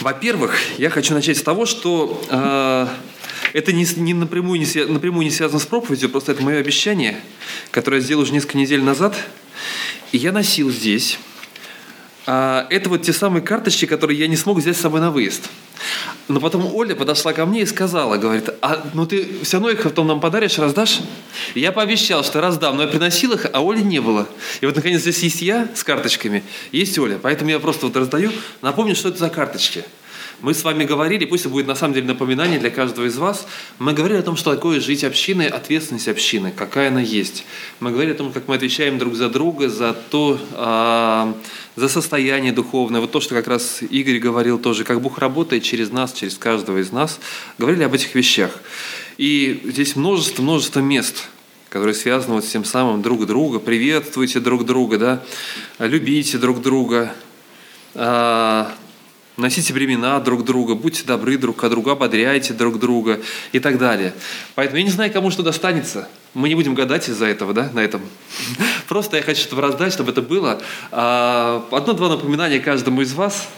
Во-первых, я хочу начать с того, что э, это не, не напрямую, не, напрямую не связано с проповедью, просто это мое обещание, которое я сделал уже несколько недель назад. И я носил здесь. Э, это вот те самые карточки, которые я не смог взять с собой на выезд. Но потом Оля подошла ко мне и сказала, говорит, а ну ты все равно их потом нам подаришь, раздашь? И я пообещал, что раздам, но я приносил их, а Оли не было. И вот наконец здесь есть я с карточками, есть Оля, поэтому я просто вот раздаю. Напомню, что это за карточки. Мы с вами говорили, пусть это будет на самом деле напоминание для каждого из вас, мы говорили о том, что такое жить общиной, ответственность общины, какая она есть. Мы говорили о том, как мы отвечаем друг за друга, за то, а, за состояние духовное. Вот то, что как раз Игорь говорил тоже, как Бог работает через нас, через каждого из нас. Говорили об этих вещах. И здесь множество, множество мест, которые связаны вот с тем самым друг друга. Приветствуйте друг друга, да? любите друг друга, а, носите времена друг друга, будьте добры друг к другу, ободряйте друг друга и так далее. Поэтому я не знаю, кому что достанется. Мы не будем гадать из-за этого, да, на этом. Просто я хочу чтобы раздать, чтобы это было. А, одно-два напоминания каждому из вас.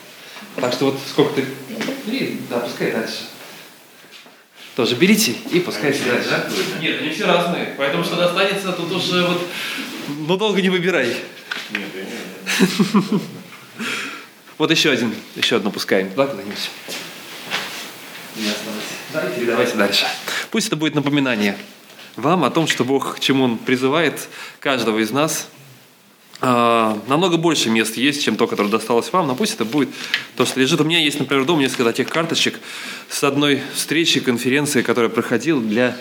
Так что вот сколько ты... Три, да, пускай дальше. Тоже берите и пускайте дальше. Да? Нет, они все разные. Поэтому что достанется, тут уже вот... Ну, долго не выбирай. Нет, нет. Вот еще один, еще одну пускаем туда куда-нибудь. Не осталось. Да, передавайте дальше. Пусть это будет напоминание вам о том, что Бог, к чему Он призывает каждого из нас. А, намного больше мест есть, чем то, которое досталось вам, но пусть это будет то, что лежит. У меня есть, например, дома несколько таких карточек с одной встречи, конференции, которая проходила для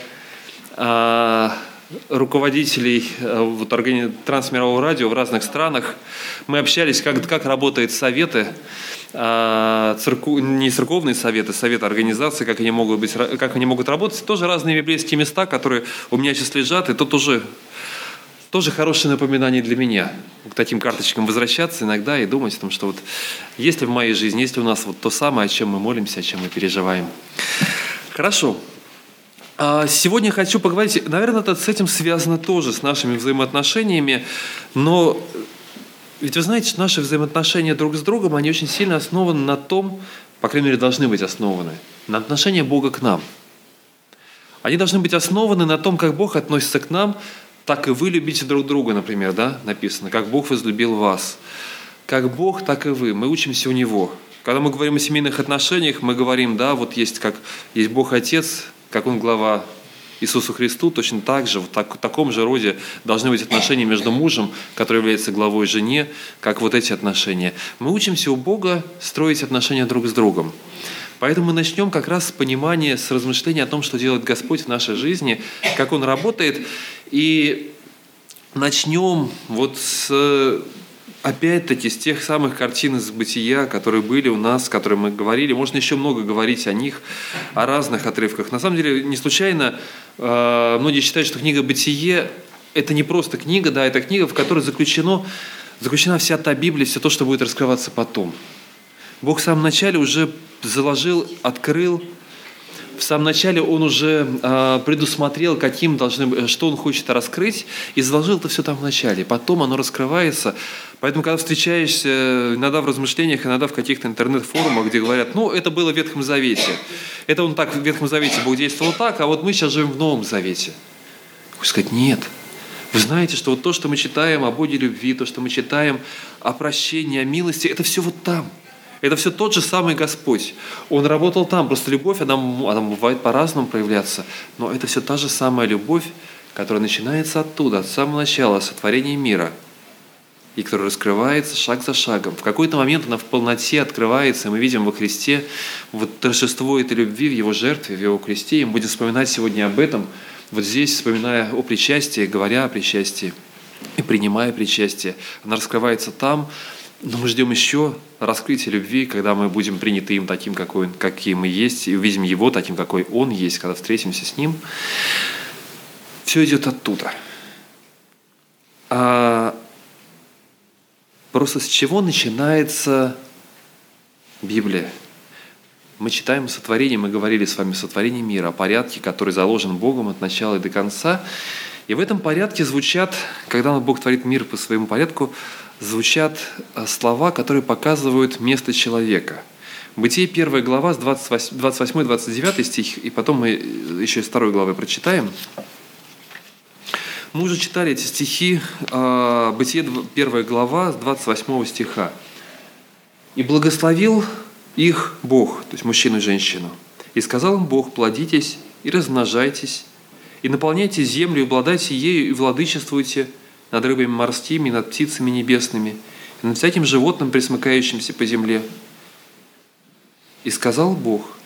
а, руководителей э, вот, трансмирового радио в разных странах. Мы общались, как, как работают советы, а, церков, не церковные советы, советы организации, как они, могут быть, как они могут работать. Тоже разные библейские места, которые у меня сейчас лежат, и тут уже тоже хорошее напоминание для меня. К таким карточкам возвращаться иногда и думать о том, что вот есть ли в моей жизни, есть ли у нас вот то самое, о чем мы молимся, о чем мы переживаем. Хорошо. А сегодня хочу поговорить, наверное, это с этим связано тоже, с нашими взаимоотношениями, но ведь вы знаете, что наши взаимоотношения друг с другом, они очень сильно основаны на том, по крайней мере, должны быть основаны, на отношении Бога к нам. Они должны быть основаны на том, как Бог относится к нам, так и вы любите друг друга, например, да, написано, как Бог возлюбил вас. Как Бог, так и вы. Мы учимся у Него. Когда мы говорим о семейных отношениях, мы говорим, да, вот есть как есть Бог Отец, как Он глава Иисусу Христу, точно так же, в, так, таком же роде должны быть отношения между мужем, который является главой жене, как вот эти отношения. Мы учимся у Бога строить отношения друг с другом. Поэтому мы начнем как раз с понимания, с размышления о том, что делает Господь в нашей жизни, как Он работает, и начнем вот с опять-таки с тех самых картин из бытия, которые были у нас, которые мы говорили, можно еще много говорить о них, о разных отрывках. На самом деле, не случайно э, многие считают, что книга «Бытие» – это не просто книга, да, это книга, в которой заключено, заключена вся та Библия, все то, что будет раскрываться потом. Бог в самом начале уже заложил, открыл в самом начале он уже э, предусмотрел, каким должны, что он хочет раскрыть, и заложил это все там в начале. Потом оно раскрывается. Поэтому, когда встречаешься иногда в размышлениях, иногда в каких-то интернет-форумах, где говорят, ну, это было в Ветхом Завете. Это он так, в Ветхом Завете Бог действовал так, а вот мы сейчас живем в Новом Завете. Хочешь сказать, нет. Вы знаете, что вот то, что мы читаем о Боге любви, то, что мы читаем о прощении, о милости, это все вот там – это все тот же самый Господь. Он работал там, просто любовь, она, она бывает по-разному проявляться, но это все та же самая любовь, которая начинается оттуда, от самого начала, сотворения мира, и которая раскрывается шаг за шагом. В какой-то момент она в полноте открывается, и мы видим во Христе вот торжество этой любви в Его жертве, в Его кресте, и мы будем вспоминать сегодня об этом, вот здесь, вспоминая о причастии, говоря о причастии и принимая причастие. Она раскрывается там, но мы ждем еще раскрытия любви, когда мы будем приняты им таким, какой, какие мы есть, и увидим Его таким, какой Он есть, когда встретимся с Ним. Все идет оттуда. А просто с чего начинается Библия? Мы читаем сотворение, мы говорили с вами сотворение мира, о порядке, который заложен Богом от начала и до конца. И в этом порядке звучат, когда Бог творит мир по своему порядку, звучат э, слова, которые показывают место человека. Бытие 1 глава с 28-29 стих, и потом мы еще из второй главы прочитаем. Мы уже читали эти стихи, а, Бытие 1 глава с 28 стиха. «И благословил их Бог, то есть мужчину и женщину, и сказал им Бог, плодитесь и размножайтесь, и наполняйте землю, и обладайте ею, и владычествуйте над рыбами морскими, над птицами небесными, и над всяким животным, присмыкающимся по земле. И сказал Бог,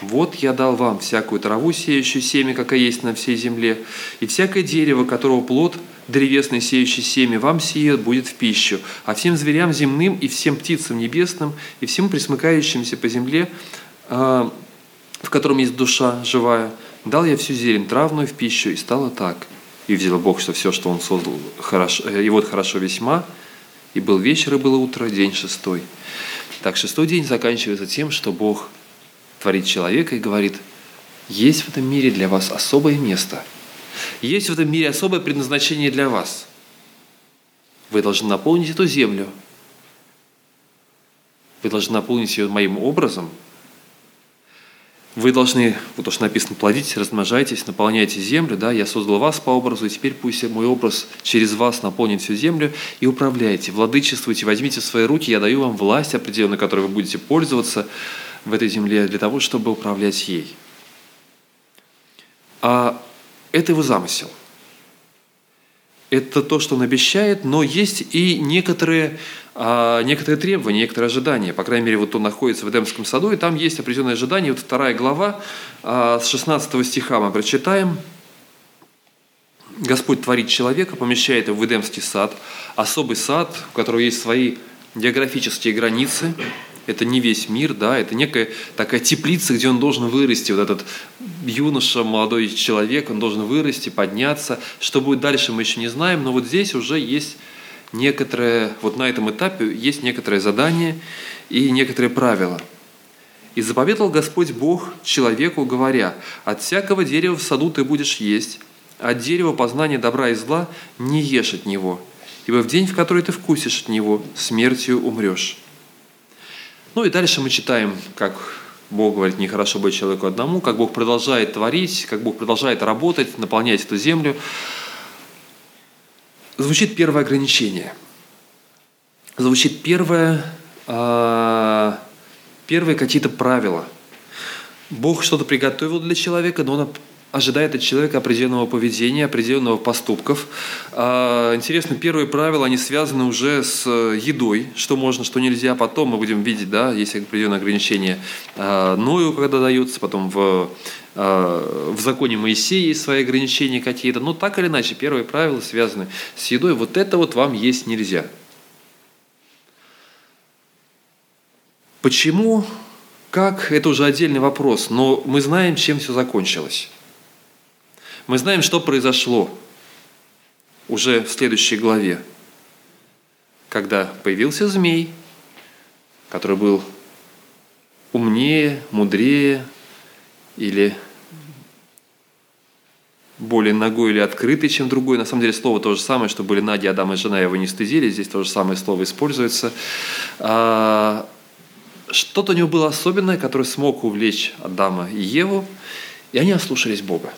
вот я дал вам всякую траву, сеющую семя, какая есть на всей земле, и всякое дерево, которого плод древесный, сеющий семя, вам сие будет в пищу, а всем зверям земным и всем птицам небесным, и всем присмыкающимся по земле, а, в котором есть душа живая, дал я всю зелень травную в пищу, и стало так. И видел Бог, что все, что Он создал, хорошо, и вот хорошо весьма, и был вечер, и было утро, день шестой. Так, шестой день заканчивается тем, что Бог творит человека и говорит, есть в этом мире для вас особое место. Есть в этом мире особое предназначение для вас. Вы должны наполнить эту землю. Вы должны наполнить ее моим образом – вы должны, вот то, что написано, плодитесь, размножайтесь, наполняйте землю, да, я создал вас по образу, и теперь пусть мой образ через вас наполнит всю землю, и управляйте, владычествуйте, возьмите в свои руки, я даю вам власть определенную, которой вы будете пользоваться в этой земле для того, чтобы управлять ей. А это его замысел. Это то, что он обещает, но есть и некоторые а, некоторые требования, некоторые ожидания. По крайней мере, вот он находится в Эдемском саду, и там есть определенные ожидания. Вот вторая глава, а, с 16 стиха мы прочитаем. Господь творит человека, помещает его в Эдемский сад, особый сад, у которого есть свои географические границы, это не весь мир, да, это некая такая теплица, где он должен вырасти, вот этот юноша, молодой человек, он должен вырасти, подняться. Что будет дальше, мы еще не знаем, но вот здесь уже есть некоторое, вот на этом этапе есть некоторое задание и некоторые правила. «И заповедал Господь Бог человеку, говоря, «От всякого дерева в саду ты будешь есть, от дерева познания добра и зла не ешь от него, ибо в день, в который ты вкусишь от него, смертью умрешь». Ну и дальше мы читаем, как Бог говорит, нехорошо быть человеку одному, как Бог продолжает творить, как Бог продолжает работать, наполнять эту землю звучит первое ограничение. Звучит первое, э, первые какие-то правила. Бог что-то приготовил для человека, но он ожидает от человека определенного поведения, определенного поступков. А, интересно, первые правила, они связаны уже с едой, что можно, что нельзя. Потом мы будем видеть, да, есть определенные ограничения а, Ною, когда даются, потом в, а, в законе Моисея есть свои ограничения какие-то. Но так или иначе, первые правила связаны с едой. Вот это вот вам есть нельзя. Почему как, это уже отдельный вопрос, но мы знаем, чем все закончилось. Мы знаем, что произошло уже в следующей главе, когда появился змей, который был умнее, мудрее или более ногой или открытый, чем другой. На самом деле слово то же самое, что были Надя, Адам и жена его не стыдили. Здесь то же самое слово используется. А, что-то у него было особенное, которое смог увлечь Адама и Еву, и они ослушались Бога.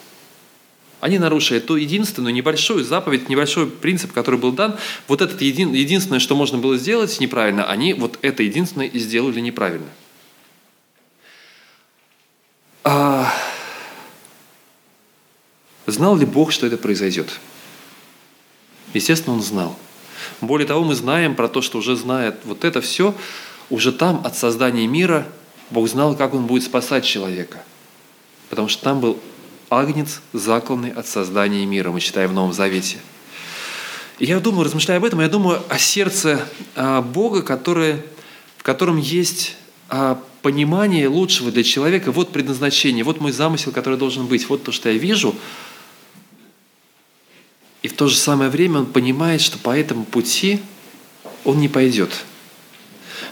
Они нарушили ту единственную небольшую заповедь, небольшой принцип, который был дан. Вот это един, единственное, что можно было сделать неправильно, они вот это единственное и сделали неправильно. А... Знал ли Бог, что это произойдет? Естественно, Он знал. Более того, мы знаем про то, что уже знает вот это все, уже там, от создания мира, Бог знал, как Он будет спасать человека. Потому что там был агнец, закланный от создания мира, мы читаем в Новом Завете. И я думаю, размышляя об этом, я думаю о сердце а, Бога, которое, в котором есть а, понимание лучшего для человека. Вот предназначение, вот мой замысел, который должен быть, вот то, что я вижу. И в то же самое время он понимает, что по этому пути он не пойдет –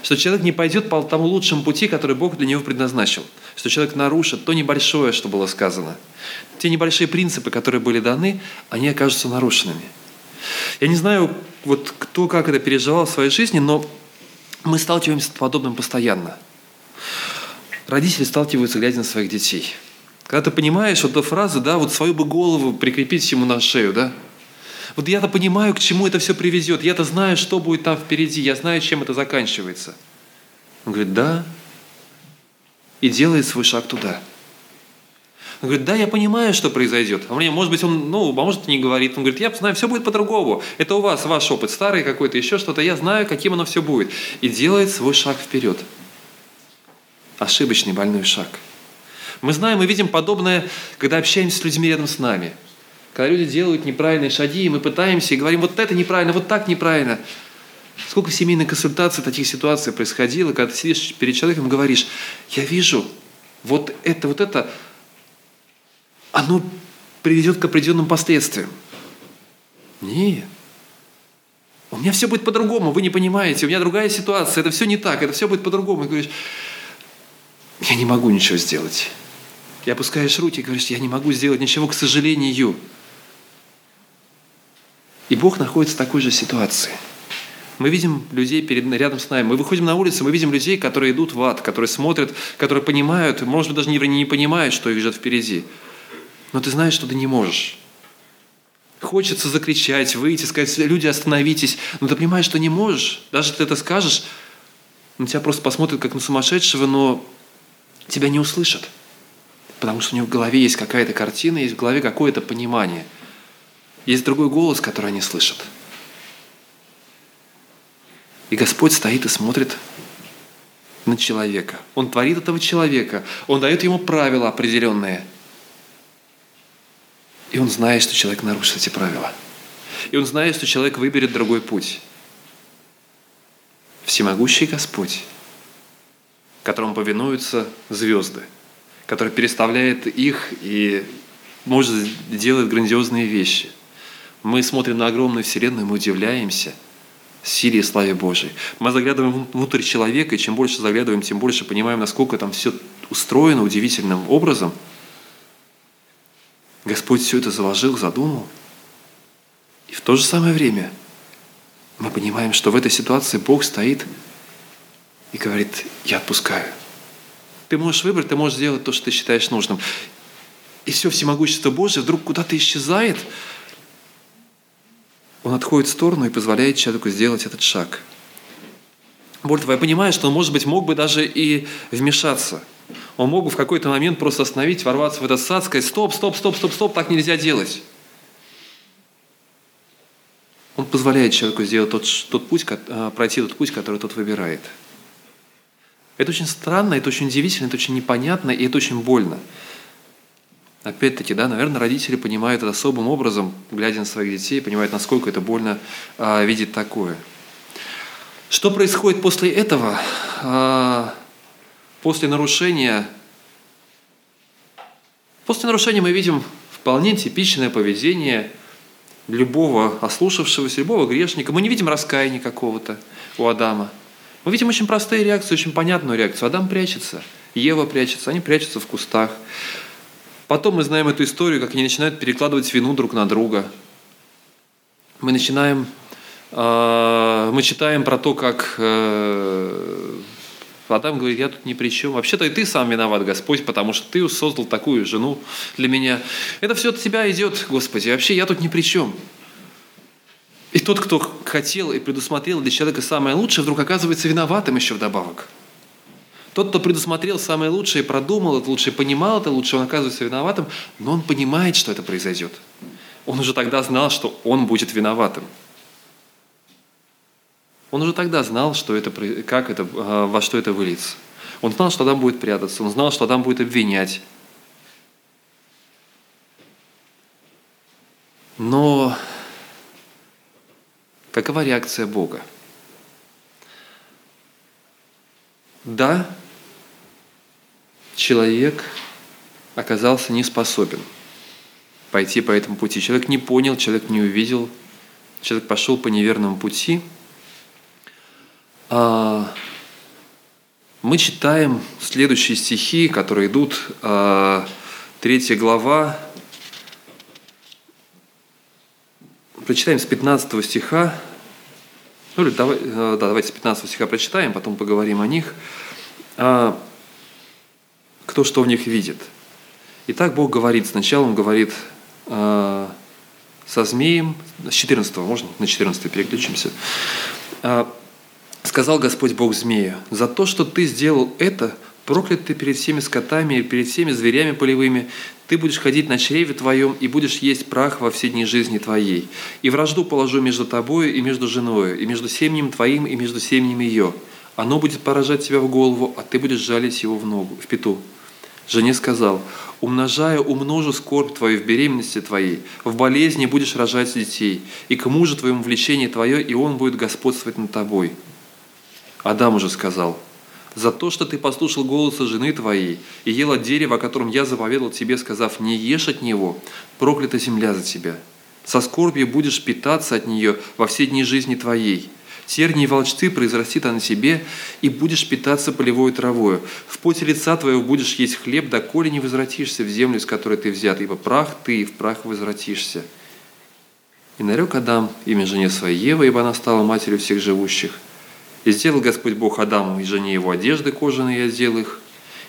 что человек не пойдет по тому лучшему пути, который Бог для него предназначил, что человек нарушит то небольшое, что было сказано. Те небольшие принципы, которые были даны, они окажутся нарушенными. Я не знаю, вот кто как это переживал в своей жизни, но мы сталкиваемся с подобным постоянно. родители сталкиваются, глядя на своих детей. Когда ты понимаешь вот эту фразу, да, вот свою бы голову прикрепить ему на шею, да, вот я-то понимаю, к чему это все приведет, я-то знаю, что будет там впереди, я знаю, чем это заканчивается. Он говорит, да, и делает свой шаг туда. Он говорит, да, я понимаю, что произойдет. А мне, может быть, он, ну, а может, не говорит. Он говорит, я знаю, все будет по-другому. Это у вас ваш опыт, старый какой-то, еще что-то. Я знаю, каким оно все будет. И делает свой шаг вперед. Ошибочный больной шаг. Мы знаем, мы видим подобное, когда общаемся с людьми рядом с нами. Когда люди делают неправильные шаги, и мы пытаемся и говорим, вот это неправильно, вот так неправильно. Сколько в семейной консультации таких ситуаций происходило, когда ты сидишь перед человеком и говоришь, я вижу, вот это, вот это, оно приведет к определенным последствиям. Нет. У меня все будет по-другому, вы не понимаете, у меня другая ситуация, это все не так, это все будет по-другому. И говоришь, я не могу ничего сделать. И опускаешь руки и говоришь, я не могу сделать ничего, к сожалению. И Бог находится в такой же ситуации. Мы видим людей перед, рядом с нами. Мы выходим на улицу, мы видим людей, которые идут в ад, которые смотрят, которые понимают, может быть, даже не, не понимают, что их ждет впереди но ты знаешь, что ты не можешь. Хочется закричать, выйти, сказать, люди, остановитесь, но ты понимаешь, что не можешь. Даже ты это скажешь, на тебя просто посмотрят как на сумасшедшего, но тебя не услышат. Потому что у него в голове есть какая-то картина, есть в голове какое-то понимание. Есть другой голос, который они слышат. И Господь стоит и смотрит на человека. Он творит этого человека. Он дает ему правила определенные – и он знает, что человек нарушит эти правила. И он знает, что человек выберет другой путь. Всемогущий Господь, которому повинуются звезды, который переставляет их и может делать грандиозные вещи. Мы смотрим на огромную вселенную, мы удивляемся силе и славе Божией. Мы заглядываем внутрь человека, и чем больше заглядываем, тем больше понимаем, насколько там все устроено удивительным образом – Господь все это заложил, задумал. И в то же самое время мы понимаем, что в этой ситуации Бог стоит и говорит, я отпускаю. Ты можешь выбрать, ты можешь сделать то, что ты считаешь нужным. И все всемогущество Божие вдруг куда-то исчезает. Он отходит в сторону и позволяет человеку сделать этот шаг. Более того, я понимаю, что он, может быть, мог бы даже и вмешаться – он мог бы в какой-то момент просто остановить, ворваться в этот сад, сказать, стоп, стоп, стоп, стоп, стоп, так нельзя делать. Он позволяет человеку сделать тот, тот путь, а, пройти тот путь, который тот выбирает. Это очень странно, это очень удивительно, это очень непонятно, и это очень больно. Опять-таки, да, наверное, родители понимают это особым образом, глядя на своих детей, понимают, насколько это больно а, видеть такое. Что происходит после этого? А, После нарушения, после нарушения мы видим вполне типичное поведение любого ослушавшегося, любого грешника. Мы не видим раскаяния какого-то у Адама. Мы видим очень простые реакции, очень понятную реакцию. Адам прячется, Ева прячется, они прячутся в кустах. Потом мы знаем эту историю, как они начинают перекладывать вину друг на друга. Мы начинаем, э, мы читаем про то, как э, Адам говорит, я тут ни при чем. Вообще-то и ты сам виноват, Господь, потому что ты создал такую жену для меня. Это все от тебя идет, Господи. Вообще я тут ни при чем. И тот, кто хотел и предусмотрел для человека самое лучшее, вдруг оказывается виноватым еще вдобавок. Тот, кто предусмотрел самое лучшее, продумал это лучше, понимал это лучше, он оказывается виноватым, но он понимает, что это произойдет. Он уже тогда знал, что он будет виноватым. Он уже тогда знал, что это, как это, а, во что это выльется. Он знал, что Адам будет прятаться, он знал, что Адам будет обвинять. Но какова реакция Бога? Да, человек оказался не способен пойти по этому пути. Человек не понял, человек не увидел, человек пошел по неверному пути – а, мы читаем следующие стихи, которые идут, а, третья глава, прочитаем с 15 стиха, ну или давай, да, давайте с 15 стиха прочитаем, потом поговорим о них. А, кто что в них видит. Итак, Бог говорит, сначала Он говорит э, со змеем, с 14 можно на 14 переключимся. Э, «Сказал Господь Бог змею, за то, что ты сделал это, проклят ты перед всеми скотами и перед всеми зверями полевыми, ты будешь ходить на чреве твоем и будешь есть прах во все дни жизни твоей. И вражду положу между тобою и между женою, и между семенем твоим и между семенем ее. Оно будет поражать тебя в голову, а ты будешь жалить его в ногу, в пету. Жене сказал, умножая умножу скорбь твою в беременности твоей, в болезни будешь рожать детей, и к мужу твоему влечение твое, и он будет господствовать над тобой. Адам уже сказал, за то, что ты послушал голоса жены твоей и ел от дерева, о котором я заповедал тебе, сказав, не ешь от него, проклята земля за тебя. Со скорбью будешь питаться от нее во все дни жизни твоей. Тернии и волчцы произрастит она себе, и будешь питаться полевой травою. В поте лица твоего будешь есть хлеб, доколе не возвратишься в землю, с которой ты взят, ибо прах ты, и в прах возвратишься. И нарек Адам имя жене своей Евы, ибо она стала матерью всех живущих – и сделал Господь Бог Адаму и жене его одежды кожаные, и одел их.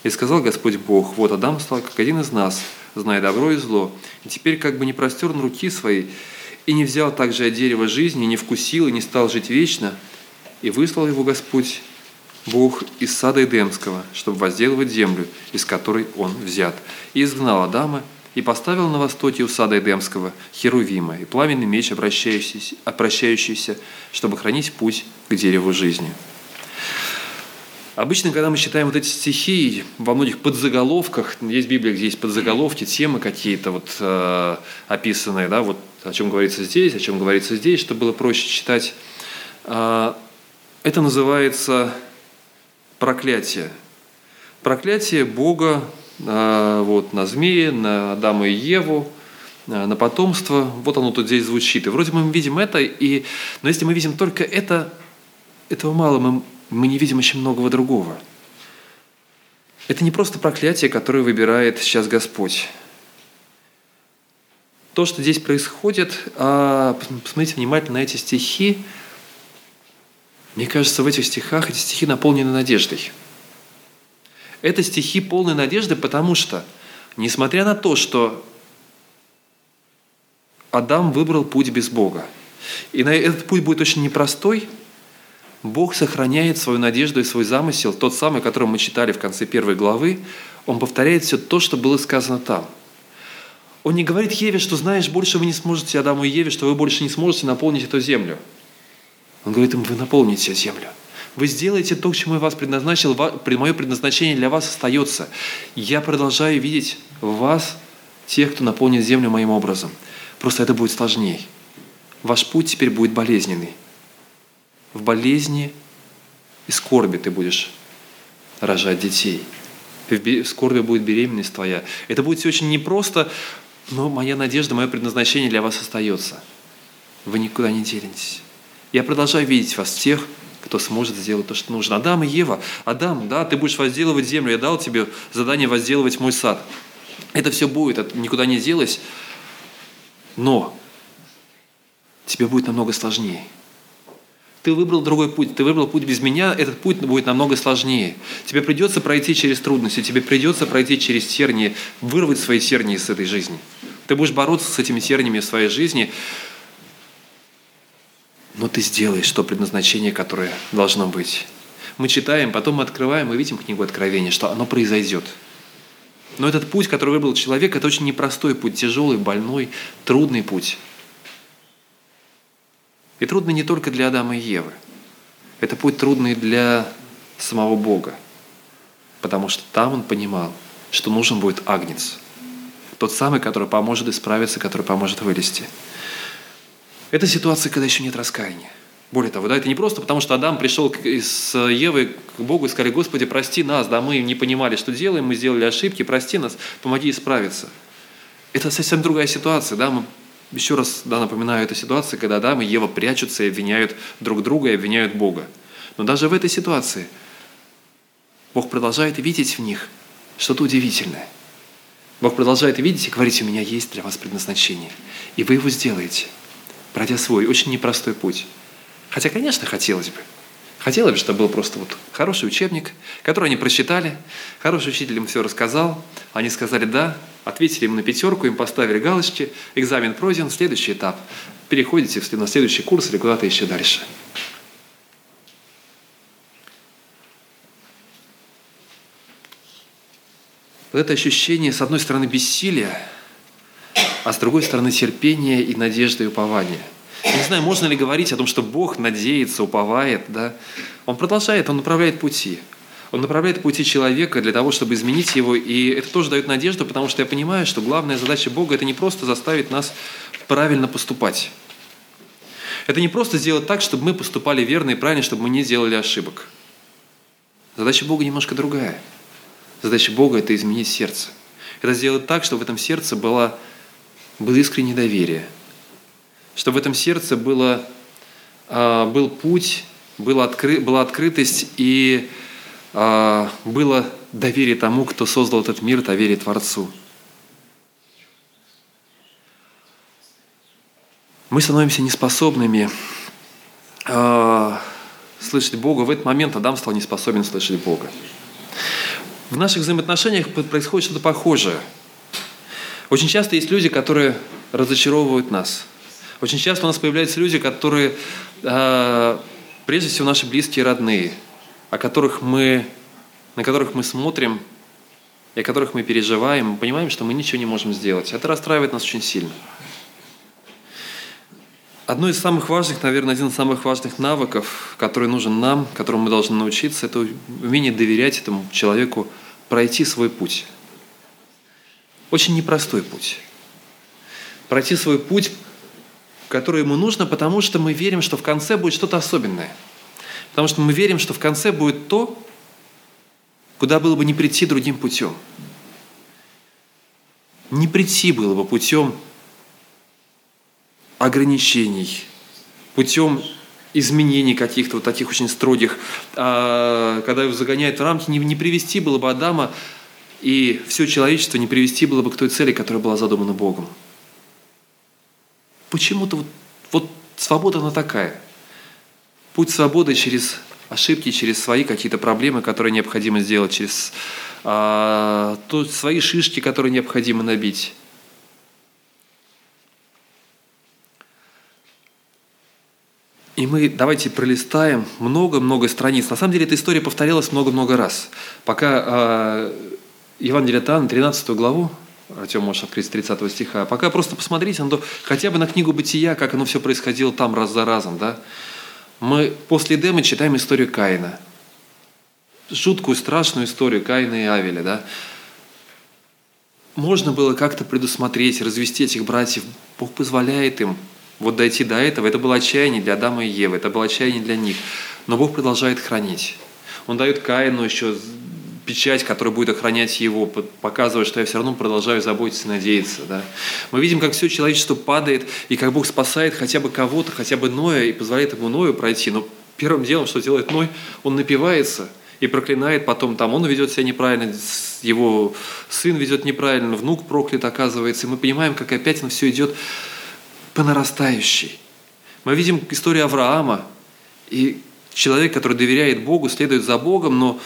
И сказал Господь Бог, вот Адам стал как один из нас, зная добро и зло, и теперь как бы не простерн руки свои, и не взял также от дерева жизни, не вкусил и не стал жить вечно, и выслал его Господь Бог из сада Эдемского, чтобы возделывать землю, из которой он взят, и изгнал Адама, и поставил на востоке у сада Эдемского Херувима и пламенный меч, обращающийся, обращающийся, чтобы хранить путь к дереву жизни. Обычно, когда мы читаем вот эти стихи, во многих подзаголовках, есть Библия, где есть подзаголовки, темы какие-то вот э, описанные, да, вот о чем говорится здесь, о чем говорится здесь, чтобы было проще читать. Э, это называется проклятие. Проклятие Бога вот, на змеи, на Адама и Еву, на потомство. Вот оно тут здесь звучит. И вроде мы видим это, и... но если мы видим только это, этого мало, мы, мы не видим очень многого другого. Это не просто проклятие, которое выбирает сейчас Господь. То, что здесь происходит, а, посмотрите внимательно на эти стихи. Мне кажется, в этих стихах эти стихи наполнены надеждой. Это стихи полной надежды, потому что, несмотря на то, что Адам выбрал путь без Бога, и на этот путь будет очень непростой, Бог сохраняет свою надежду и свой замысел, тот самый, который мы читали в конце первой главы, он повторяет все то, что было сказано там. Он не говорит Еве, что знаешь, больше вы не сможете, Адаму и Еве, что вы больше не сможете наполнить эту землю. Он говорит им, вы наполните землю. Вы сделаете то, к чему я вас предназначил, мое предназначение для вас остается. Я продолжаю видеть в вас тех, кто наполнит землю моим образом. Просто это будет сложнее. Ваш путь теперь будет болезненный. В болезни и скорби ты будешь рожать детей. В скорби будет беременность твоя. Это будет все очень непросто, но моя надежда, мое предназначение для вас остается. Вы никуда не делитесь. Я продолжаю видеть вас, тех, кто сможет сделать то, что нужно. Адам и Ева, Адам, да, ты будешь возделывать землю, я дал тебе задание возделывать мой сад. Это все будет, это никуда не делось, но тебе будет намного сложнее. Ты выбрал другой путь, ты выбрал путь без меня, этот путь будет намного сложнее. Тебе придется пройти через трудности, тебе придется пройти через тернии, вырвать свои тернии из этой жизни. Ты будешь бороться с этими терниями в своей жизни, но ты сделаешь то предназначение, которое должно быть. Мы читаем, потом мы открываем и видим книгу Откровения, что оно произойдет. Но этот путь, который выбрал человек, это очень непростой путь, тяжелый, больной, трудный путь. И трудный не только для Адама и Евы. Это путь трудный для самого Бога. Потому что там он понимал, что нужен будет агнец. Тот самый, который поможет исправиться, который поможет вылезти. Это ситуация, когда еще нет раскаяния. Более того, да, это не просто потому, что Адам пришел с Евой к Богу и сказали, Господи, прости нас, да, мы не понимали, что делаем, мы сделали ошибки, прости нас, помоги исправиться. Это совсем другая ситуация, да, мы еще раз да, напоминаю, это ситуация, когда Адам и Ева прячутся и обвиняют друг друга и обвиняют Бога. Но даже в этой ситуации Бог продолжает видеть в них что-то удивительное. Бог продолжает видеть и говорить, у меня есть для вас предназначение. И вы его сделаете – пройдя свой очень непростой путь. Хотя, конечно, хотелось бы. Хотелось бы, чтобы был просто вот хороший учебник, который они прочитали, хороший учитель им все рассказал, они сказали «да», ответили им на пятерку, им поставили галочки, экзамен пройден, следующий этап. Переходите на следующий курс или куда-то еще дальше. Вот это ощущение, с одной стороны, бессилия, а с другой стороны, терпения и надежды и я не знаю, можно ли говорить о том, что Бог надеется, уповает, да? Он продолжает, Он направляет пути. Он направляет пути человека для того, чтобы изменить его, и это тоже дает надежду, потому что я понимаю, что главная задача Бога – это не просто заставить нас правильно поступать. Это не просто сделать так, чтобы мы поступали верно и правильно, чтобы мы не делали ошибок. Задача Бога немножко другая. Задача Бога – это изменить сердце. Это сделать так, чтобы в этом сердце было, было искреннее доверие – чтобы в этом сердце было, а, был путь, была, откры, была открытость и а, было доверие тому, кто создал этот мир, доверие Творцу. Мы становимся неспособными э, слышать Бога. В этот момент Адам стал не способен слышать Бога. В наших взаимоотношениях происходит что-то похожее. Очень часто есть люди, которые разочаровывают нас. Очень часто у нас появляются люди, которые, э, прежде всего, наши близкие родные, о которых мы, на которых мы смотрим и о которых мы переживаем, мы понимаем, что мы ничего не можем сделать. Это расстраивает нас очень сильно. Одно из самых важных, наверное, один из самых важных навыков, который нужен нам, которому мы должны научиться, это умение доверять этому человеку, пройти свой путь. Очень непростой путь. Пройти свой путь которое ему нужно, потому что мы верим, что в конце будет что-то особенное. Потому что мы верим, что в конце будет то, куда было бы не прийти другим путем. Не прийти было бы путем ограничений, путем изменений каких-то вот таких очень строгих, а, когда его загоняют в рамки, не, не привести было бы Адама и все человечество не привести было бы к той цели, которая была задумана Богом. Почему-то вот, вот свобода она такая. Путь свободы через ошибки, через свои какие-то проблемы, которые необходимо сделать, через а, то, свои шишки, которые необходимо набить. И мы давайте пролистаем много-много страниц. На самом деле эта история повторялась много-много раз. Пока э, Евангелие от Иоанна, 13 главу, Артем можешь открыть с 30 стиха. Пока просто посмотрите то, хотя бы на книгу «Бытия», как оно все происходило там раз за разом. Да? Мы после Эдема читаем историю Каина. Жуткую, страшную историю Каина и Авеля. Да? Можно было как-то предусмотреть, развести этих братьев. Бог позволяет им вот дойти до этого. Это было отчаяние для Адама и Евы, это было отчаяние для них. Но Бог продолжает хранить. Он дает Каину еще печать, которая будет охранять его, показывая, что я все равно продолжаю заботиться и надеяться. Да? Мы видим, как все человечество падает, и как Бог спасает хотя бы кого-то, хотя бы Ноя, и позволяет ему Ною пройти. Но первым делом, что делает Ной, он напивается и проклинает потом там, он ведет себя неправильно, его сын ведет неправильно, внук проклят оказывается. И мы понимаем, как опять он все идет по нарастающей. Мы видим историю Авраама, и человек, который доверяет Богу, следует за Богом, но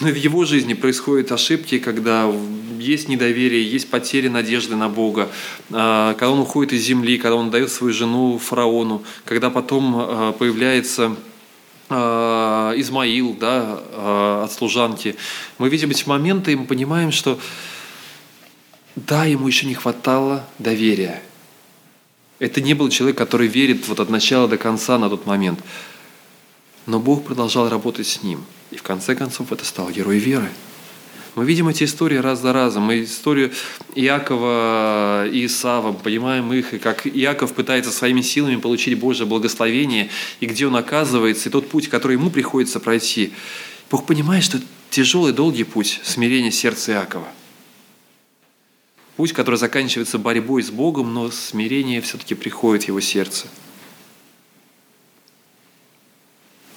но в его жизни происходят ошибки, когда есть недоверие, есть потери надежды на Бога, а, когда он уходит из земли, когда он дает свою жену фараону, когда потом а, появляется а, Измаил да, от служанки. Мы видим эти моменты, и мы понимаем, что да, ему еще не хватало доверия. Это не был человек, который верит вот от начала до конца на тот момент. Но Бог продолжал работать с ним – и в конце концов это стал герой веры. Мы видим эти истории раз за разом. Мы историю Иакова и Исава, понимаем их, и как Иаков пытается своими силами получить Божье благословение, и где он оказывается, и тот путь, который ему приходится пройти. Бог понимает, что это тяжелый, долгий путь смирения сердца Иакова. Путь, который заканчивается борьбой с Богом, но смирение все-таки приходит в его сердце –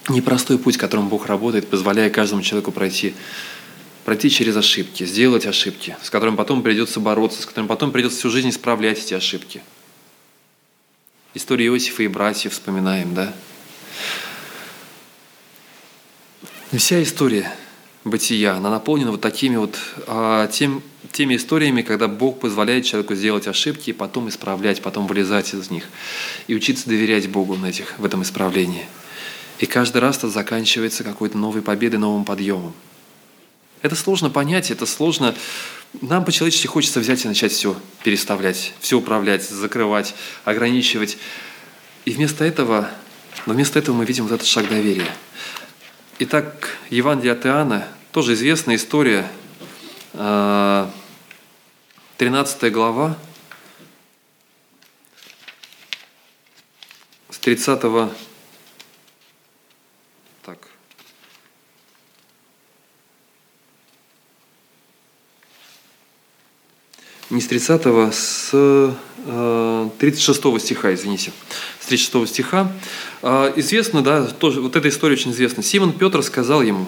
непростой путь, которым Бог работает, позволяя каждому человеку пройти, пройти через ошибки, сделать ошибки, с которыми потом придется бороться, с которыми потом придется всю жизнь исправлять эти ошибки. Историю Иосифа и братьев вспоминаем, да? Вся история бытия, она наполнена вот такими вот а, тем, теми историями, когда Бог позволяет человеку сделать ошибки и потом исправлять, потом вылезать из них и учиться доверять Богу на этих, в этом исправлении. И каждый раз это заканчивается какой-то новой победой, новым подъемом. Это сложно понять, это сложно. Нам по-человечески хочется взять и начать все переставлять, все управлять, закрывать, ограничивать. И вместо этого, но вместо этого мы видим вот этот шаг доверия. Итак, Евангелие от Иоанна, тоже известная история, 13 а, глава, с 30 не с 30, с 36 э, стиха, извините. С 36 стиха. Э, известно, да, тоже, вот эта история очень известна. Симон Петр сказал ему,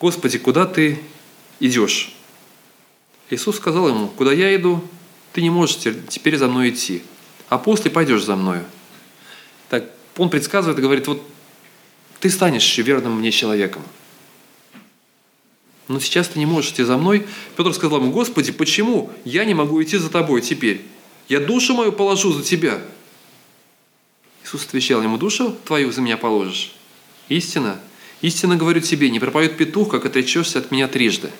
«Господи, куда ты идешь?» Иисус сказал ему, «Куда я иду, ты не можешь теперь за мной идти, а после пойдешь за мною». Так он предсказывает и говорит, вот ты станешь верным мне человеком – но сейчас ты не можешь идти за мной. Петр сказал ему, Господи, почему я не могу идти за тобой теперь? Я душу мою положу за тебя. Иисус отвечал ему, душу твою за меня положишь. Истина, истинно говорю тебе, не пропоет петух, как отречешься от меня трижды.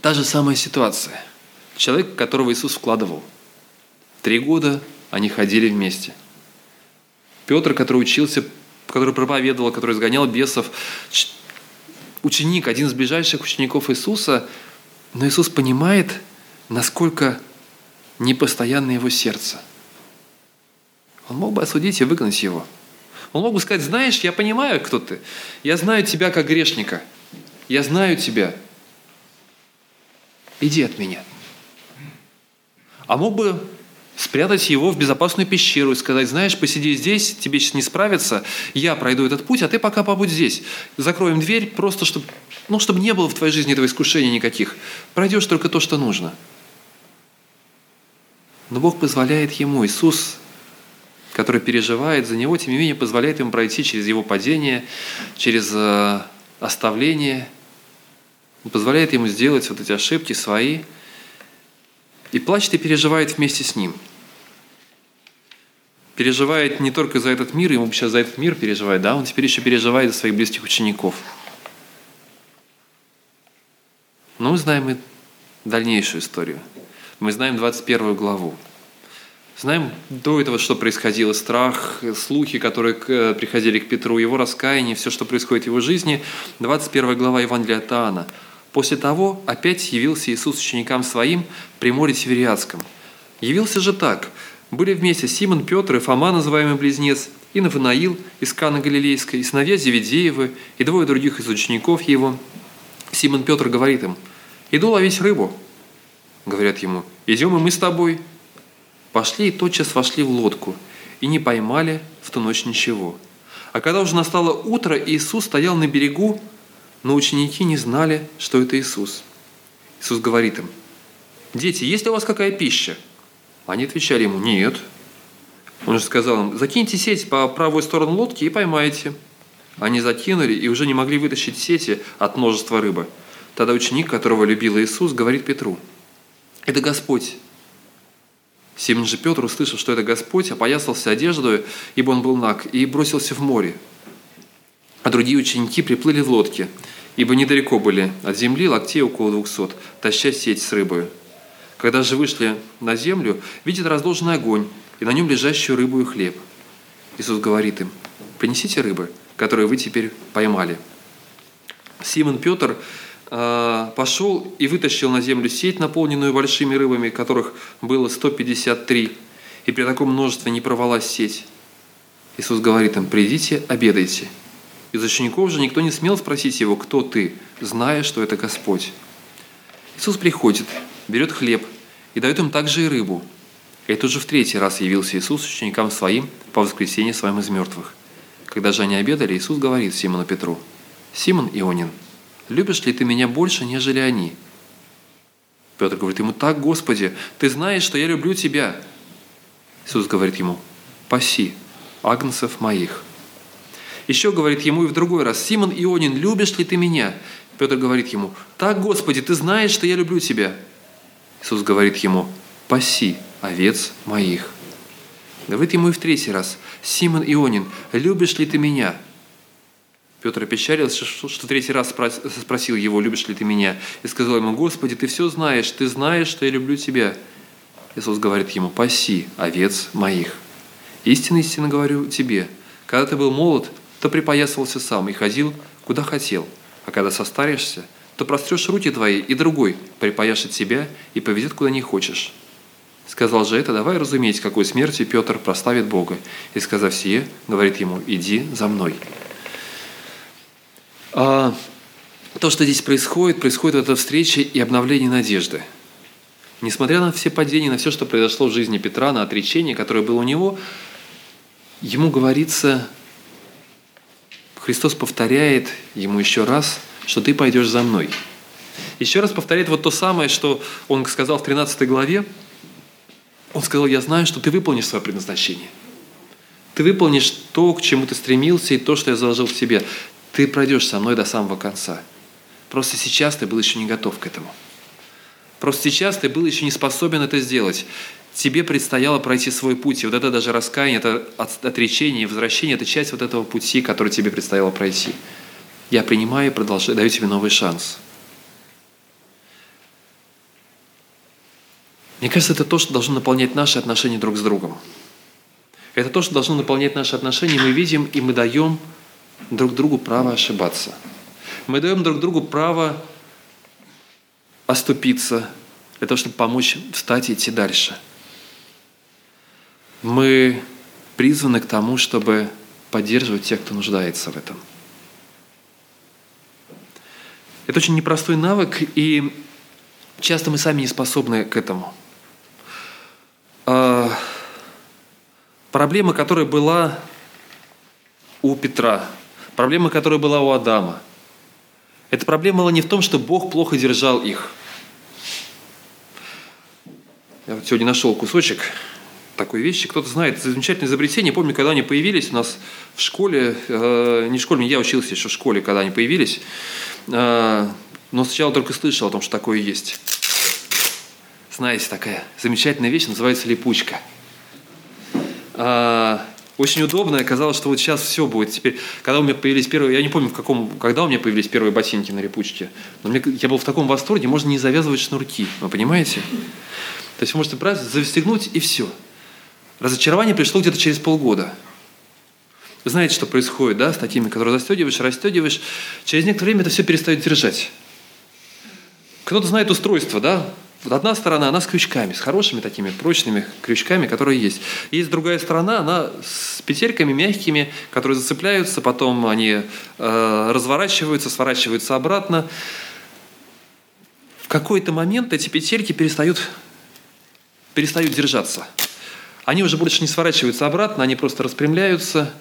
Та же самая ситуация. Человек, которого Иисус вкладывал. Три года они ходили вместе. Петр, который учился, который проповедовал, который сгонял бесов, ученик, один из ближайших учеников Иисуса, но Иисус понимает, насколько непостоянно его сердце. Он мог бы осудить и выгнать его. Он мог бы сказать, знаешь, я понимаю, кто ты. Я знаю тебя как грешника. Я знаю тебя. Иди от меня. А мог бы спрятать его в безопасную пещеру и сказать, знаешь, посиди здесь, тебе сейчас не справиться, я пройду этот путь, а ты пока побудь здесь. Закроем дверь, просто чтобы, ну, чтобы не было в твоей жизни этого искушения никаких. Пройдешь только то, что нужно. Но Бог позволяет ему, Иисус, который переживает за него, тем не менее позволяет ему пройти через его падение, через э, оставление, позволяет ему сделать вот эти ошибки свои – и плачет и переживает вместе с ним. Переживает не только за этот мир, ему сейчас за этот мир переживает, да, он теперь еще переживает за своих близких учеников. Но мы знаем и дальнейшую историю. Мы знаем 21 главу. Знаем до этого, что происходило, страх, слухи, которые э, приходили к Петру, его раскаяние, все, что происходит в его жизни. 21 глава Евангелия от Иоанна – После того опять явился Иисус ученикам своим при море Севериадском. Явился же так. Были вместе Симон, Петр и Фома, называемый Близнец, и Наванаил из Каны Галилейской, и сыновья Зеведеевы, и двое других из учеников его. Симон Петр говорит им, «Иду ловить рыбу». Говорят ему, «Идем и мы с тобой». Пошли и тотчас вошли в лодку, и не поймали в ту ночь ничего. А когда уже настало утро, Иисус стоял на берегу, но ученики не знали, что это Иисус. Иисус говорит им, «Дети, есть ли у вас какая пища?» Они отвечали ему, «Нет». Он же сказал им, «Закиньте сеть по правой стороне лодки и поймайте». Они закинули и уже не могли вытащить сети от множества рыбы. Тогда ученик, которого любил Иисус, говорит Петру, «Это Господь». Симон же Петр, услышав, что это Господь, опоясался одеждой, ибо он был наг, и бросился в море. А другие ученики приплыли в лодке – ибо недалеко были от земли локтей около двухсот, таща сеть с рыбой. Когда же вышли на землю, видят разложенный огонь и на нем лежащую рыбу и хлеб. Иисус говорит им, принесите рыбы, которые вы теперь поймали. Симон Петр э, пошел и вытащил на землю сеть, наполненную большими рыбами, которых было 153, и при таком множестве не провалась сеть. Иисус говорит им, придите, обедайте. Из учеников же никто не смел спросить его, кто ты, зная, что это Господь. Иисус приходит, берет хлеб и дает им также и рыбу. Это уже в третий раз явился Иисус ученикам своим по воскресенье своим из мертвых. Когда же они обедали, Иисус говорит Симону Петру, «Симон Ионин, любишь ли ты меня больше, нежели они?» Петр говорит ему, «Так, Господи, ты знаешь, что я люблю тебя». Иисус говорит ему, «Паси агнцев моих». Еще говорит ему и в другой раз, «Симон Ионин, любишь ли ты меня?» Петр говорит ему, «Так, Господи, ты знаешь, что я люблю тебя». Иисус говорит ему, «Паси овец моих». Говорит ему и в третий раз, «Симон Ионин, любишь ли ты меня?» Петр опечалился, что третий раз спросил его, «Любишь ли ты меня?» И сказал ему, «Господи, ты все знаешь, ты знаешь, что я люблю тебя». Иисус говорит ему, «Паси овец моих». Истинно, истинно говорю тебе, когда ты был молод, то припоясывался сам и ходил, куда хотел, а когда состаришься, то прострешь руки твои, и другой припояшет тебя и поведет, куда не хочешь. Сказал же это, давай разуметь, какой смертью Петр прославит Бога. И сказав сие, говорит ему, иди за мной. А, то, что здесь происходит, происходит в этой встрече и обновление надежды. Несмотря на все падения, на все, что произошло в жизни Петра, на отречение, которое было у него, ему говорится, Христос повторяет ему еще раз, что ты пойдешь за мной. Еще раз повторяет вот то самое, что он сказал в 13 главе. Он сказал, я знаю, что ты выполнишь свое предназначение. Ты выполнишь то, к чему ты стремился, и то, что я заложил в тебе. Ты пройдешь со мной до самого конца. Просто сейчас ты был еще не готов к этому. Просто сейчас ты был еще не способен это сделать тебе предстояло пройти свой путь. И вот это даже раскаяние, это отречение, возвращение, это часть вот этого пути, который тебе предстояло пройти. Я принимаю и продолжаю, даю тебе новый шанс. Мне кажется, это то, что должно наполнять наши отношения друг с другом. Это то, что должно наполнять наши отношения. Мы видим и мы даем друг другу право ошибаться. Мы даем друг другу право оступиться для того, чтобы помочь встать и идти дальше – мы призваны к тому, чтобы поддерживать тех, кто нуждается в этом. Это очень непростой навык, и часто мы сами не способны к этому. А, проблема, которая была у Петра, проблема, которая была у Адама, эта проблема была не в том, что Бог плохо держал их. Я вот сегодня нашел кусочек такой вещи. Кто-то знает, это замечательное изобретение. Помню, когда они появились у нас в школе, э, не в школе, я учился еще в школе, когда они появились, э, но сначала только слышал о том, что такое есть. Знаете, такая замечательная вещь, называется липучка. Э, очень удобно, оказалось, что вот сейчас все будет. Теперь, когда у меня появились первые, я не помню, в каком, когда у меня появились первые ботинки на липучке, но мне, я был в таком восторге, можно не завязывать шнурки, вы понимаете? То есть вы можете брать, застегнуть и все – Разочарование пришло где-то через полгода. Вы знаете, что происходит да, с такими, которые застегиваешь, расстегиваешь. Через некоторое время это все перестает держать. Кто-то знает устройство, да? Вот одна сторона, она с крючками, с хорошими такими прочными крючками, которые есть. Есть другая сторона, она с петельками мягкими, которые зацепляются, потом они э, разворачиваются, сворачиваются обратно. В какой-то момент эти петельки перестают, перестают держаться. Они уже больше не сворачиваются обратно, они просто распрямляются.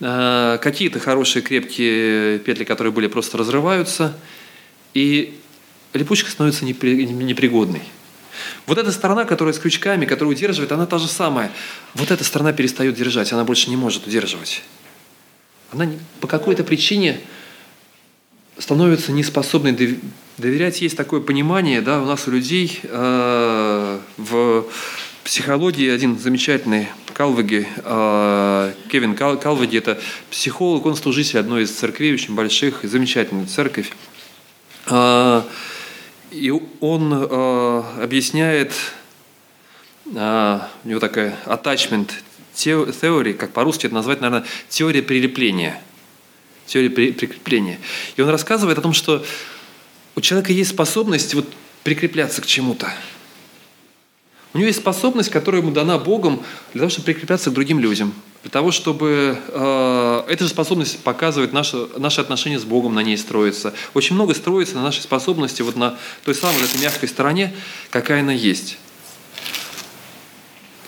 Э, какие-то хорошие крепкие петли, которые были, просто разрываются. И липучка становится непригодной. Вот эта сторона, которая с крючками, которая удерживает, она та же самая. Вот эта сторона перестает держать, она больше не может удерживать. Она по какой-то причине становится неспособной доверять. Есть такое понимание да, у нас у людей э, в психологии один замечательный Калваги, э, Кевин Калваги, это психолог, он служитель одной из церквей, очень больших, замечательная церковь. Э, и он э, объясняет, у него такая attachment theory, как по-русски это назвать, наверное, теория прилепления. Теория прикрепления. И он рассказывает о том, что у человека есть способность вот прикрепляться к чему-то. У него есть способность, которая ему дана Богом для того, чтобы прикрепляться к другим людям. Для того, чтобы э, эта же способность показывает наше, наши отношения с Богом, на ней строится. Очень много строится на нашей способности, вот на той самой этой мягкой стороне, какая она есть.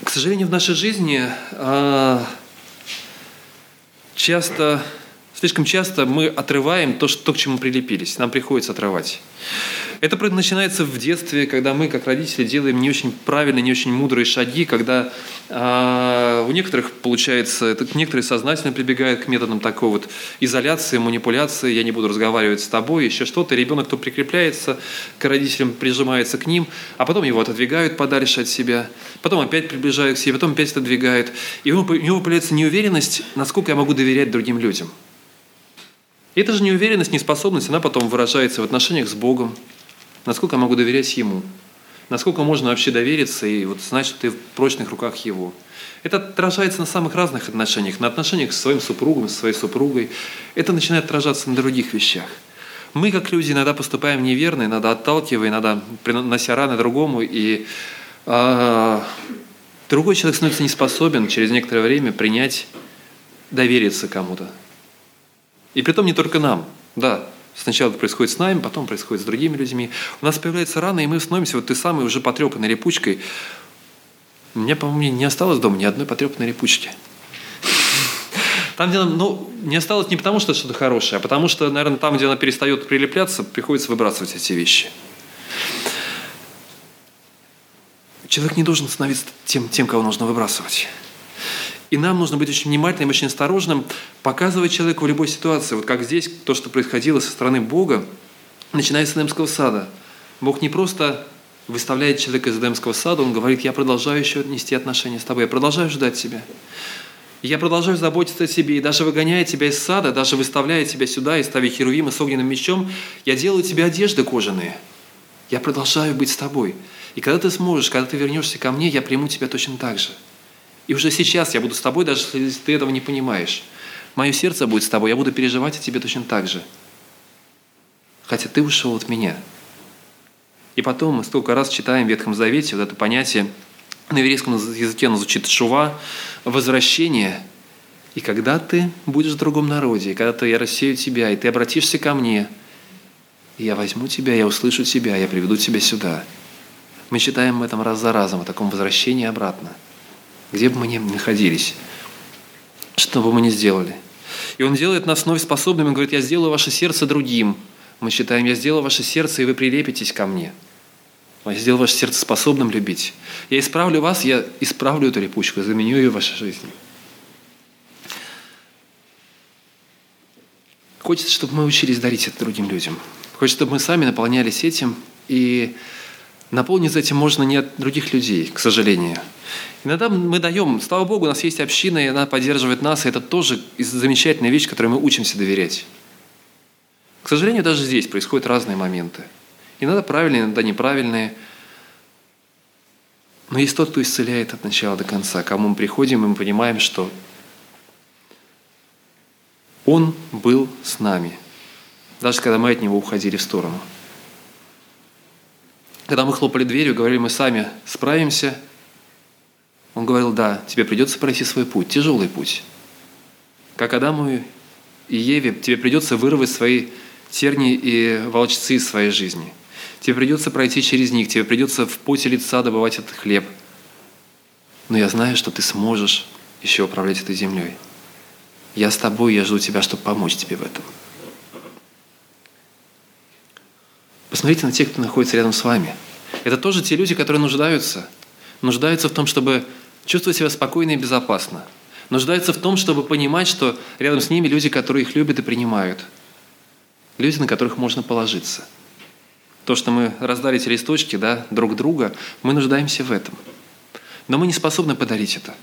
К сожалению, в нашей жизни э, часто Слишком часто мы отрываем то, что, то, к чему прилепились. Нам приходится отрывать. Это начинается в детстве, когда мы, как родители, делаем не очень правильные, не очень мудрые шаги, когда э, у некоторых получается, это, некоторые сознательно прибегают к методам такой вот изоляции, манипуляции, я не буду разговаривать с тобой, еще что-то. Ребенок, кто прикрепляется к родителям, прижимается к ним, а потом его отодвигают подальше от себя, потом опять приближают к себе, потом опять отодвигают. И у него появляется неуверенность, насколько я могу доверять другим людям. И эта же неуверенность, неспособность, она потом выражается в отношениях с Богом. Насколько я могу доверять Ему? Насколько можно вообще довериться и вот знать, что ты в прочных руках Его? Это отражается на самых разных отношениях, на отношениях с своим супругом, с своей супругой. Это начинает отражаться на других вещах. Мы, как люди, иногда поступаем неверно, иногда отталкивая, иногда принося раны другому, и а, другой человек становится не способен через некоторое время принять, довериться кому-то. И при том не только нам. Да, сначала это происходит с нами, потом происходит с другими людьми. У нас появляется рана, и мы становимся вот той самой уже потрепанной репучкой. У меня, по-моему, не осталось дома ни одной потрепанной репучки. Там, где она, ну, не осталось не потому, что что-то хорошее, а потому что, наверное, там, где она перестает прилепляться, приходится выбрасывать эти вещи. Человек не должен становиться тем, тем кого нужно выбрасывать. И нам нужно быть очень внимательным, очень осторожным, показывать человеку в любой ситуации. Вот как здесь, то, что происходило со стороны Бога, начиная с Эдемского сада. Бог не просто выставляет человека из Эдемского сада, Он говорит, я продолжаю еще нести отношения с тобой, я продолжаю ждать тебя. Я продолжаю заботиться о себе, и даже выгоняя тебя из сада, даже выставляя тебя сюда и ставя херувима с огненным мечом, я делаю тебе одежды кожаные. Я продолжаю быть с тобой. И когда ты сможешь, когда ты вернешься ко мне, я приму тебя точно так же. И уже сейчас я буду с тобой, даже если ты этого не понимаешь. Мое сердце будет с тобой, я буду переживать о тебе точно так же. Хотя ты ушел от меня. И потом мы столько раз читаем в Ветхом Завете вот это понятие, на еврейском языке оно звучит шува, возвращение. И когда ты будешь в другом народе, и когда ты, я рассею тебя, и ты обратишься ко мне, и я возьму тебя, я услышу тебя, я приведу тебя сюда. Мы читаем об этом раз за разом, о таком возвращении обратно – где бы мы ни находились, что бы мы ни сделали. И Он делает нас вновь способными, Он говорит, я сделаю ваше сердце другим. Мы считаем, я сделаю ваше сердце, и вы прилепитесь ко мне. Я сделаю ваше сердце способным любить. Я исправлю вас, я исправлю эту липучку, заменю ее в вашей жизни. Хочется, чтобы мы учились дарить это другим людям. Хочется, чтобы мы сами наполнялись этим. И наполнить этим можно не от других людей, к сожалению. Иногда мы даем, слава Богу, у нас есть община, и она поддерживает нас, и это тоже замечательная вещь, которой мы учимся доверять. К сожалению, даже здесь происходят разные моменты. Иногда правильные, иногда неправильные. Но есть тот, кто исцеляет от начала до конца, к кому мы приходим, и мы понимаем, что Он был с нами, даже когда мы от Него уходили в сторону. Когда мы хлопали дверью, говорили, мы сами справимся – он говорил, да, тебе придется пройти свой путь, тяжелый путь. Как Адаму и Еве, тебе придется вырвать свои терни и волчцы из своей жизни. Тебе придется пройти через них, тебе придется в поте лица добывать этот хлеб. Но я знаю, что ты сможешь еще управлять этой землей. Я с тобой, я жду тебя, чтобы помочь тебе в этом. Посмотрите на тех, кто находится рядом с вами. Это тоже те люди, которые нуждаются. Нуждаются в том, чтобы чувствовать себя спокойно и безопасно. Нуждаются в том, чтобы понимать, что рядом с ними люди, которые их любят и принимают. Люди, на которых можно положиться. То, что мы раздали эти листочки да, друг друга, мы нуждаемся в этом. Но мы не способны подарить это.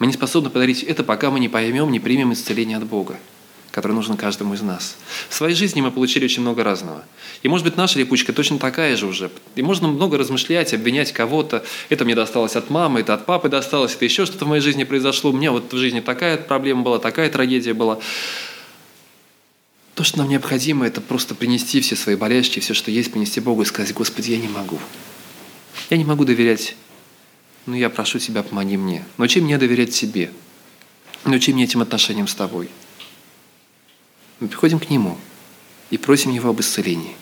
Мы не способны подарить это, пока мы не поймем, не примем исцеление от Бога который нужен каждому из нас. В своей жизни мы получили очень много разного. И, может быть, наша липучка точно такая же уже. И можно много размышлять, обвинять кого-то. Это мне досталось от мамы, это от папы досталось, это еще что-то в моей жизни произошло. У меня вот в жизни такая проблема была, такая трагедия была. То, что нам необходимо, это просто принести все свои болячки, все, что есть, принести Богу и сказать, Господи, я не могу. Я не могу доверять, но я прошу Тебя, помоги мне. Научи меня доверять Тебе. Научи меня этим отношениям с Тобой. Мы приходим к Нему и просим Его об исцелении.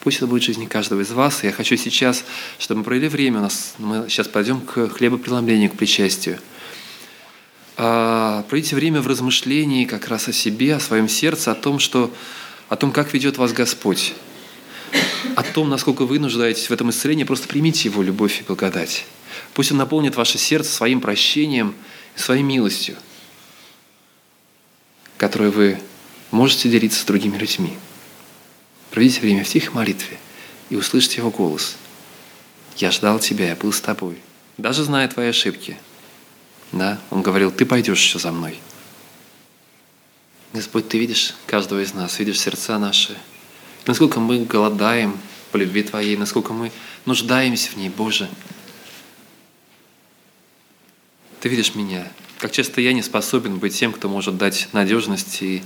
Пусть это будет в жизни каждого из вас. Я хочу сейчас, чтобы мы провели время, у нас, мы сейчас пойдем к хлебопреломлению, к причастию. а, проведите время в размышлении как раз о себе, о своем сердце, о том, что, о том, как ведет вас Господь, о том, насколько вы нуждаетесь в этом исцелении, просто примите Его любовь и благодать. Пусть Он наполнит ваше сердце своим прощением и своей милостью, которой вы можете делиться с другими людьми. Проведите время в тихой молитве и услышьте Его голос. «Я ждал Тебя, я был с Тобой, даже зная Твои ошибки». Да? Он говорил, «Ты пойдешь еще за мной». Господь, Ты видишь каждого из нас, видишь сердца наши, насколько мы голодаем по любви Твоей, насколько мы нуждаемся в ней, Боже. Ты видишь меня, как часто я не способен быть тем, кто может дать надежность и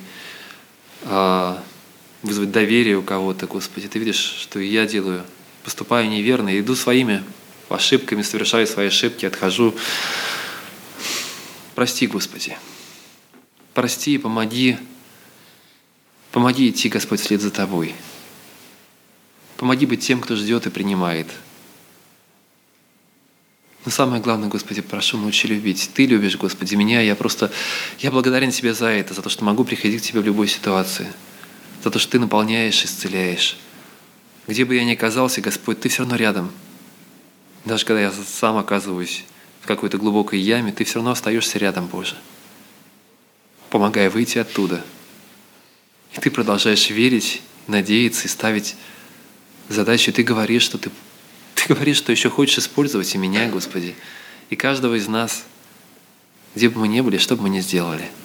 вызвать доверие у кого-то, Господи. Ты видишь, что я делаю, поступаю неверно, иду своими ошибками, совершаю свои ошибки, отхожу. Прости, Господи. Прости и помоги. Помоги идти, Господь, вслед за Тобой. Помоги быть тем, кто ждет и принимает. Но самое главное, Господи, прошу, научи любить. Ты любишь, Господи, меня. Я просто, я благодарен Тебе за это, за то, что могу приходить к Тебе в любой ситуации – за то, что Ты наполняешь, исцеляешь. Где бы я ни оказался, Господь, Ты все равно рядом. Даже когда я сам оказываюсь в какой-то глубокой яме, Ты все равно остаешься рядом, Боже. Помогай выйти оттуда. И Ты продолжаешь верить, надеяться и ставить задачу. Ты говоришь, что Ты, ты говоришь, что еще хочешь использовать и меня, Господи, и каждого из нас, где бы мы ни были, что бы мы ни сделали –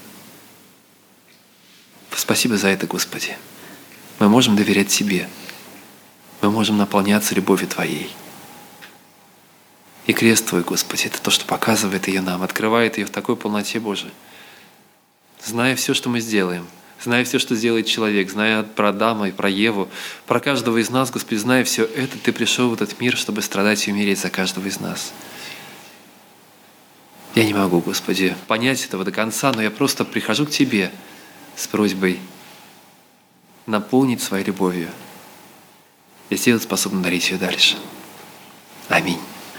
Спасибо за это, Господи. Мы можем доверять Тебе. Мы можем наполняться любовью Твоей. И крест Твой, Господи, это то, что показывает ее нам, открывает ее в такой полноте Божией. Зная все, что мы сделаем, зная все, что сделает человек, зная про Адама и про Еву, про каждого из нас, Господи, зная все это, Ты пришел в этот мир, чтобы страдать и умереть за каждого из нас. Я не могу, Господи, понять этого до конца, но я просто прихожу к Тебе – с просьбой наполнить своей любовью и сделать способным дарить ее дальше. Аминь.